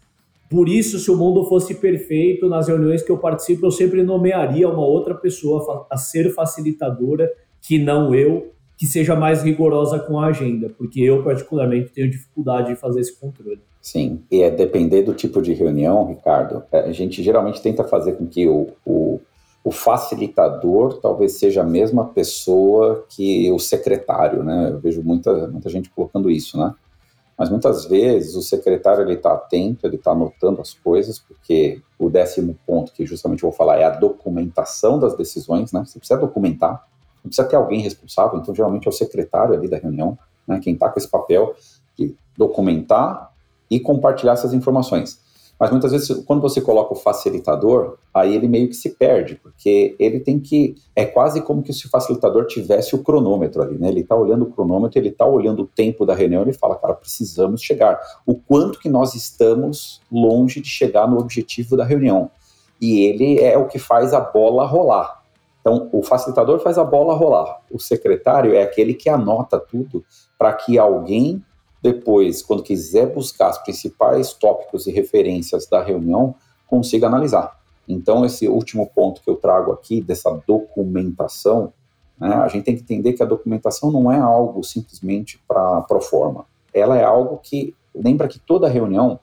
Por isso, se o mundo fosse perfeito, nas reuniões que eu participo, eu sempre nomearia uma outra pessoa a ser facilitadora, que não eu, que seja mais rigorosa com a agenda, porque eu, particularmente, tenho dificuldade de fazer esse controle. Sim, e é depender do tipo de reunião, Ricardo. É, a gente geralmente tenta fazer com que o, o, o facilitador talvez seja a mesma pessoa que o secretário, né? Eu vejo muita, muita gente colocando isso, né? Mas muitas vezes o secretário ele está atento, ele está anotando as coisas, porque o décimo ponto que justamente eu vou falar é a documentação das decisões, né? Você precisa documentar, precisa ter alguém responsável, então geralmente é o secretário ali da reunião, né? Quem está com esse papel de documentar e compartilhar essas informações. Mas muitas vezes, quando você coloca o facilitador, aí ele meio que se perde, porque ele tem que. É quase como que se o facilitador tivesse o cronômetro ali, né? Ele está olhando o cronômetro, ele está olhando o tempo da reunião, ele fala, cara, precisamos chegar. O quanto que nós estamos longe de chegar no objetivo da reunião. E ele é o que faz a bola rolar. Então, o facilitador faz a bola rolar. O secretário é aquele que anota tudo para que alguém depois, quando quiser buscar os principais tópicos e referências da reunião, consiga analisar. Então, esse último ponto que eu trago aqui, dessa documentação, né, a gente tem que entender que a documentação não é algo simplesmente para pro forma. Ela é algo que, lembra que toda reunião,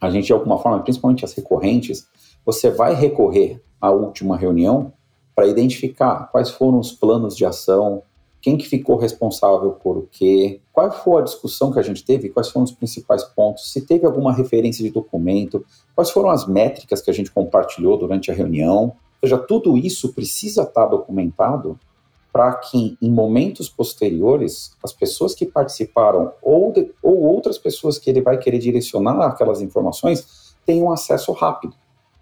a gente de alguma forma, principalmente as recorrentes, você vai recorrer à última reunião para identificar quais foram os planos de ação, quem que ficou responsável por o quê, qual foi a discussão que a gente teve, quais foram os principais pontos, se teve alguma referência de documento, quais foram as métricas que a gente compartilhou durante a reunião. Ou seja, tudo isso precisa estar documentado para que em momentos posteriores as pessoas que participaram ou, de, ou outras pessoas que ele vai querer direcionar aquelas informações tenham acesso rápido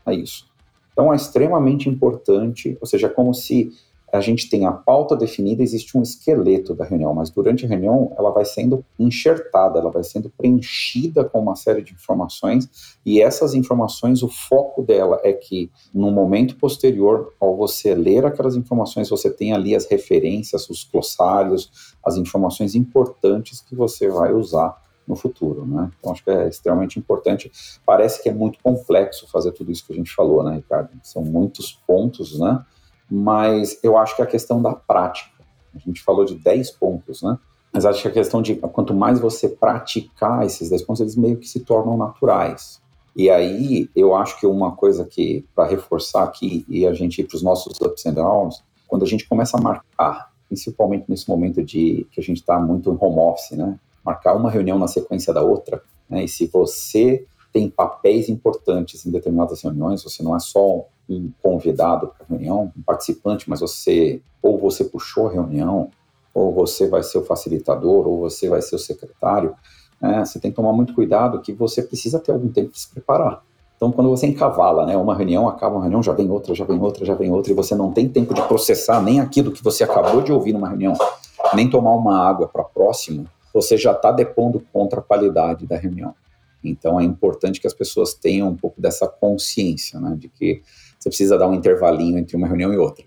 a isso. Então é extremamente importante, ou seja, é como se a gente tem a pauta definida, existe um esqueleto da reunião, mas durante a reunião ela vai sendo enxertada, ela vai sendo preenchida com uma série de informações, e essas informações, o foco dela é que no momento posterior, ao você ler aquelas informações, você tem ali as referências, os glossários, as informações importantes que você vai usar no futuro, né? Então acho que é extremamente importante. Parece que é muito complexo fazer tudo isso que a gente falou, né, Ricardo? São muitos pontos, né? Mas eu acho que é a questão da prática. A gente falou de 10 pontos, né? Mas acho que a questão de quanto mais você praticar esses 10 pontos, eles meio que se tornam naturais. E aí, eu acho que uma coisa que, para reforçar aqui, e a gente ir para os nossos ups and downs, quando a gente começa a marcar, principalmente nesse momento de que a gente está muito em home office, né? Marcar uma reunião na sequência da outra, né? E se você tem papéis importantes em determinadas reuniões, você não é só um convidado para a reunião, um participante, mas você ou você puxou a reunião, ou você vai ser o facilitador, ou você vai ser o secretário, né, você tem que tomar muito cuidado que você precisa ter algum tempo de se preparar. Então, quando você encavala, né, uma reunião, acaba uma reunião, já vem outra, já vem outra, já vem outra, e você não tem tempo de processar nem aquilo que você acabou de ouvir numa reunião, nem tomar uma água para a próxima, você já está depondo contra a qualidade da reunião. Então, é importante que as pessoas tenham um pouco dessa consciência, né, de que você precisa dar um intervalinho entre uma reunião e outra.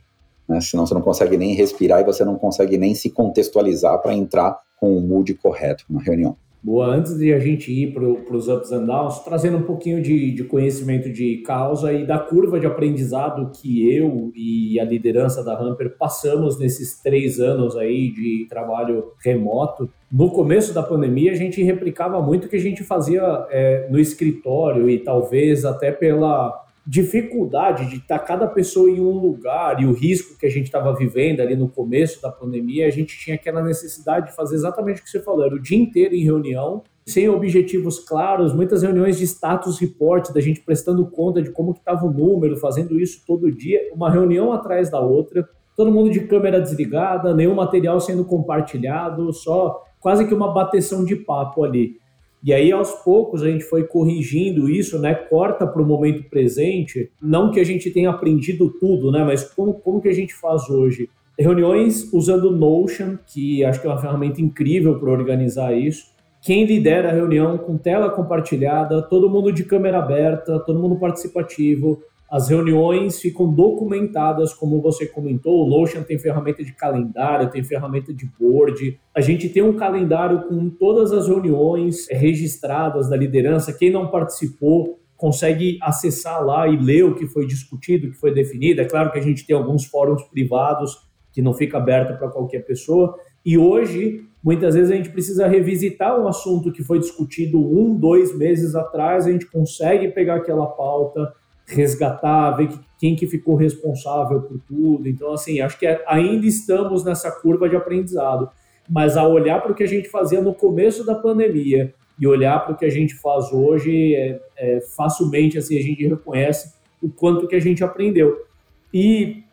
Né? Senão você não consegue nem respirar e você não consegue nem se contextualizar para entrar com o mood correto na reunião. Boa, antes de a gente ir para os ups and downs, trazendo um pouquinho de, de, conhecimento de causa e da curva de aprendizado que eu e a liderança da Hamper passamos nesses três anos aí de trabalho remoto. No começo da pandemia, a gente replicava muito o que a gente fazia é, no escritório e talvez até pela dificuldade de estar cada pessoa em um lugar e o risco que a gente estava vivendo ali no começo da pandemia, a gente tinha aquela necessidade de fazer exatamente o que você falou, era o dia inteiro em reunião, sem objetivos claros, muitas reuniões de status report, da gente prestando conta de como que estava o número, fazendo isso todo dia, uma reunião atrás da outra, todo mundo de câmera desligada, nenhum material sendo compartilhado, só quase que uma bateção de papo ali. E aí, aos poucos, a gente foi corrigindo isso, né? Corta para o momento presente. Não que a gente tenha aprendido tudo, né? Mas como, como que a gente faz hoje? Reuniões usando Notion, que acho que é uma ferramenta incrível para organizar isso. Quem lidera a reunião com tela compartilhada, todo mundo de câmera aberta, todo mundo participativo, as reuniões ficam documentadas, como você comentou. O Notion tem ferramenta de calendário, tem ferramenta de board. A gente tem um calendário com todas as reuniões registradas da liderança. Quem não participou consegue acessar lá e ler o que foi discutido, o que foi definido. É claro que a gente tem alguns fóruns privados que não fica aberto para qualquer pessoa. E hoje, muitas vezes, a gente precisa revisitar um assunto que foi discutido um, dois meses atrás. A gente consegue pegar aquela pauta resgatar, ver que, quem que ficou responsável por tudo. Então, assim, acho que é, ainda estamos nessa curva de aprendizado. Mas a olhar para o que a gente fazia no começo da pandemia e olhar para o que a gente faz hoje, é, é, facilmente assim, a gente reconhece o quanto que a gente aprendeu. E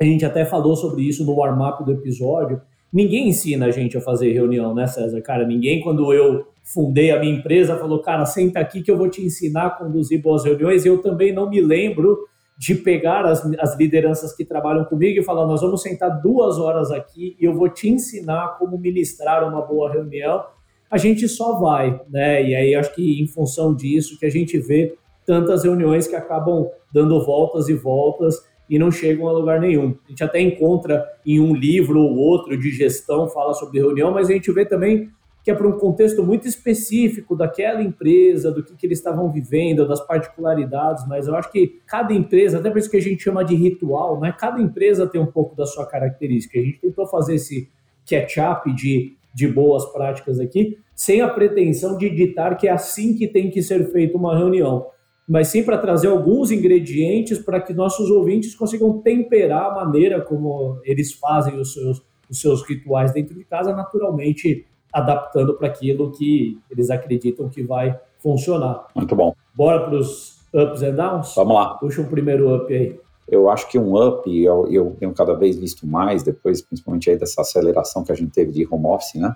a gente até falou sobre isso no warm-up do episódio. Ninguém ensina a gente a fazer reunião, né, César? Cara, ninguém, quando eu fundei a minha empresa, falou, cara, senta aqui que eu vou te ensinar a conduzir boas reuniões. Eu também não me lembro de pegar as, as lideranças que trabalham comigo e falar, nós vamos sentar duas horas aqui e eu vou te ensinar como ministrar uma boa reunião. A gente só vai, né? E aí acho que em função disso que a gente vê tantas reuniões que acabam dando voltas e voltas e não chegam a lugar nenhum. A gente até encontra em um livro ou outro de gestão fala sobre reunião, mas a gente vê também que é para um contexto muito específico daquela empresa, do que, que eles estavam vivendo, das particularidades, mas eu acho que cada empresa, até por isso que a gente chama de ritual, né? cada empresa tem um pouco da sua característica. A gente tentou fazer esse catch-up de, de boas práticas aqui, sem a pretensão de ditar que é assim que tem que ser feita uma reunião, mas sim para trazer alguns ingredientes para que nossos ouvintes consigam temperar a maneira como eles fazem os seus, os seus rituais dentro de casa, naturalmente adaptando para aquilo que eles acreditam que vai funcionar. Muito bom. Bora para os ups and downs? Vamos lá. Puxa o um primeiro up aí. Eu acho que um up, eu, eu tenho cada vez visto mais, depois, principalmente aí dessa aceleração que a gente teve de home office, né?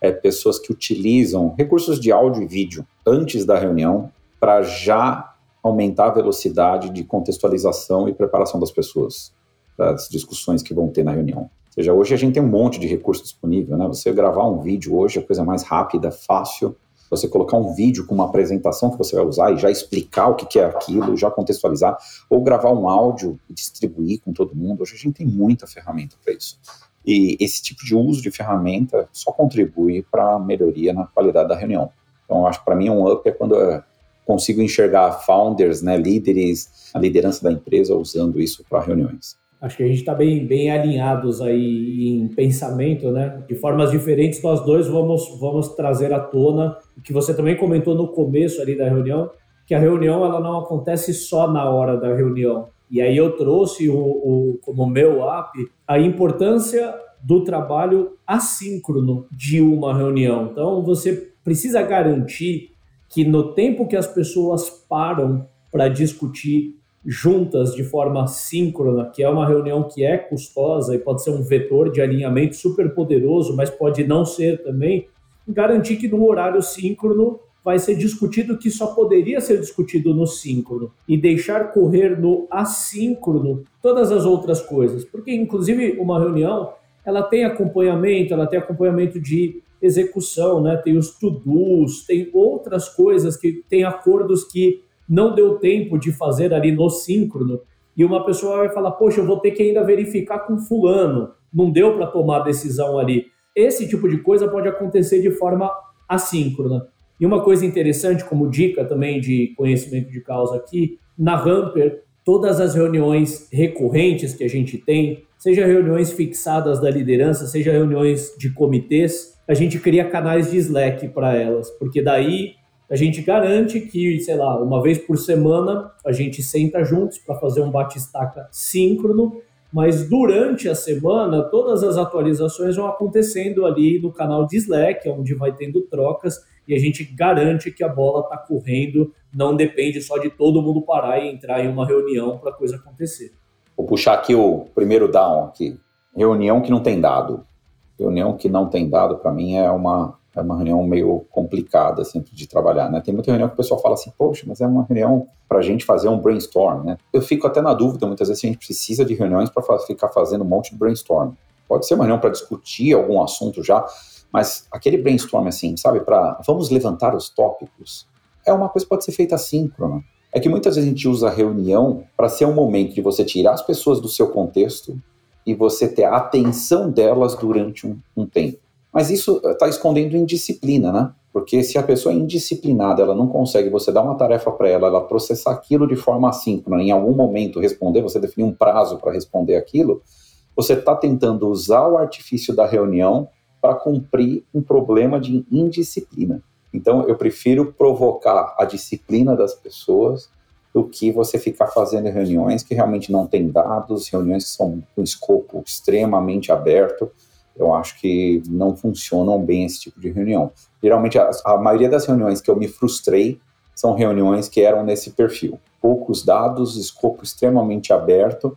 É pessoas que utilizam recursos de áudio e vídeo antes da reunião para já aumentar a velocidade de contextualização e preparação das pessoas para as discussões que vão ter na reunião. Ou seja, hoje a gente tem um monte de recurso disponível, né? Você gravar um vídeo hoje é a coisa mais rápida, fácil. Você colocar um vídeo com uma apresentação que você vai usar e já explicar o que é aquilo, já contextualizar, ou gravar um áudio e distribuir com todo mundo. Hoje a gente tem muita ferramenta para isso. E esse tipo de uso de ferramenta só contribui para a melhoria na qualidade da reunião. Então, eu acho que para mim um up é quando consigo enxergar founders, né, líderes, a liderança da empresa usando isso para reuniões. Acho que a gente está bem, bem alinhados aí em pensamento, né? De formas diferentes, nós dois vamos, vamos trazer à tona o que você também comentou no começo ali da reunião, que a reunião ela não acontece só na hora da reunião. E aí eu trouxe o, o como meu app a importância do trabalho assíncrono de uma reunião. Então você precisa garantir que no tempo que as pessoas param para discutir juntas de forma síncrona, que é uma reunião que é custosa e pode ser um vetor de alinhamento super poderoso, mas pode não ser também, garantir que no horário síncrono vai ser discutido o que só poderia ser discutido no síncrono e deixar correr no assíncrono todas as outras coisas, porque inclusive uma reunião ela tem acompanhamento, ela tem acompanhamento de execução, né? Tem os to-dos, tem outras coisas que tem acordos que não deu tempo de fazer ali no síncrono e uma pessoa vai falar: "Poxa, eu vou ter que ainda verificar com fulano, não deu para tomar a decisão ali". Esse tipo de coisa pode acontecer de forma assíncrona. E uma coisa interessante como dica também de conhecimento de causa aqui, na Ramper, todas as reuniões recorrentes que a gente tem, seja reuniões fixadas da liderança, seja reuniões de comitês, a gente cria canais de Slack para elas, porque daí a gente garante que, sei lá, uma vez por semana a gente senta juntos para fazer um bate-estaca síncrono, mas durante a semana todas as atualizações vão acontecendo ali no canal de Slack, onde vai tendo trocas e a gente garante que a bola está correndo, não depende só de todo mundo parar e entrar em uma reunião para a coisa acontecer. Vou puxar aqui o primeiro down aqui. Reunião que não tem dado reunião que não tem dado, para mim, é uma, é uma reunião meio complicada sempre de trabalhar, né? Tem muita reunião que o pessoal fala assim, poxa, mas é uma reunião para a gente fazer um brainstorm, né? Eu fico até na dúvida, muitas vezes, se a gente precisa de reuniões para ficar fazendo um monte de brainstorm. Pode ser uma reunião para discutir algum assunto já, mas aquele brainstorm assim, sabe, para vamos levantar os tópicos, é uma coisa que pode ser feita assíncrona. É que muitas vezes a gente usa a reunião para ser um momento de você tirar as pessoas do seu contexto e você ter a atenção delas durante um, um tempo. Mas isso está escondendo indisciplina, né? Porque se a pessoa é indisciplinada, ela não consegue, você dar uma tarefa para ela, ela processar aquilo de forma assíncrona, em algum momento responder, você definir um prazo para responder aquilo, você está tentando usar o artifício da reunião para cumprir um problema de indisciplina. Então, eu prefiro provocar a disciplina das pessoas do que você ficar fazendo reuniões que realmente não tem dados, reuniões que são com escopo extremamente aberto. Eu acho que não funcionam bem esse tipo de reunião. Geralmente, a, a maioria das reuniões que eu me frustrei são reuniões que eram nesse perfil. Poucos dados, escopo extremamente aberto,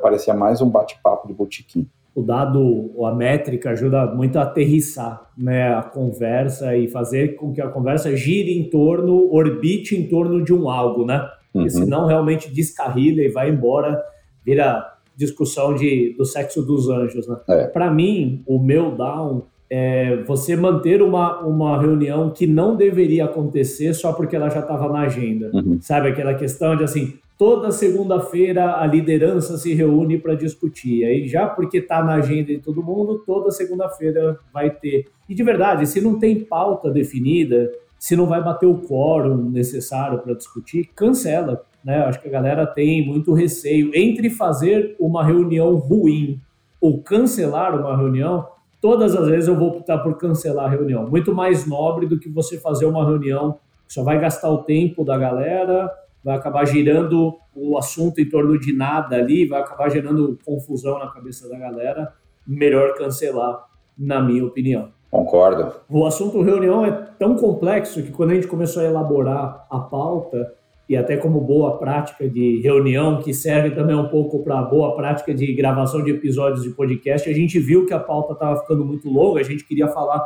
parecia mais um bate-papo de botequim o dado ou a métrica ajuda muito a aterrissar né, a conversa e fazer com que a conversa gire em torno, orbite em torno de um algo, né? Porque uhum. senão realmente descarrilha e vai embora, vira discussão de, do sexo dos anjos, né? É. Para mim, o meu down é você manter uma, uma reunião que não deveria acontecer só porque ela já estava na agenda. Uhum. Sabe aquela questão de assim, toda segunda-feira a liderança se reúne para discutir. Aí já porque está na agenda de todo mundo, toda segunda-feira vai ter. E de verdade, se não tem pauta definida, se não vai bater o quórum necessário para discutir, cancela. Né? Acho que a galera tem muito receio entre fazer uma reunião ruim ou cancelar uma reunião. Todas as vezes eu vou optar por cancelar a reunião. Muito mais nobre do que você fazer uma reunião que só vai gastar o tempo da galera, vai acabar girando o assunto em torno de nada ali, vai acabar gerando confusão na cabeça da galera. Melhor cancelar, na minha opinião. Concordo. O assunto reunião é tão complexo que quando a gente começou a elaborar a pauta, e até como boa prática de reunião, que serve também um pouco para boa prática de gravação de episódios de podcast, a gente viu que a pauta estava ficando muito longa, a gente queria falar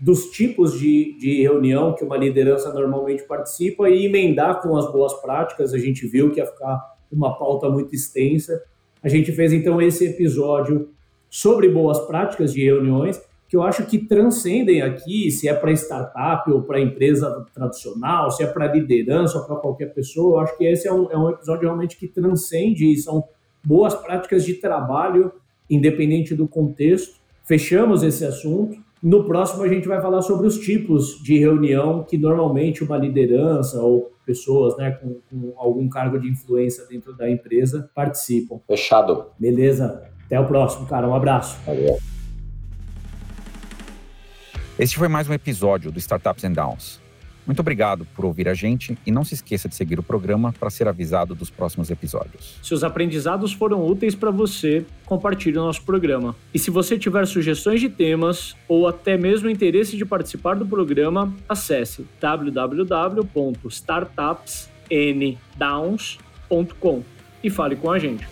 dos tipos de, de reunião que uma liderança normalmente participa e emendar com as boas práticas. A gente viu que ia ficar uma pauta muito extensa. A gente fez então esse episódio sobre boas práticas de reuniões, que eu acho que transcendem aqui, se é para startup ou para empresa tradicional, se é para liderança ou para qualquer pessoa. Eu acho que esse é um, é um episódio realmente que transcende e são boas práticas de trabalho, independente do contexto. Fechamos esse assunto. No próximo, a gente vai falar sobre os tipos de reunião que normalmente uma liderança ou pessoas né, com, com algum cargo de influência dentro da empresa participam. Fechado. Beleza. Até o próximo, cara. Um abraço. Valeu. Este foi mais um episódio do Startups and Downs. Muito obrigado por ouvir a gente e não se esqueça de seguir o programa para ser avisado dos próximos episódios. Se os aprendizados foram úteis para você, compartilhe o nosso programa. E se você tiver sugestões de temas ou até mesmo interesse de participar do programa, acesse www.startupsndowns.com e fale com a gente.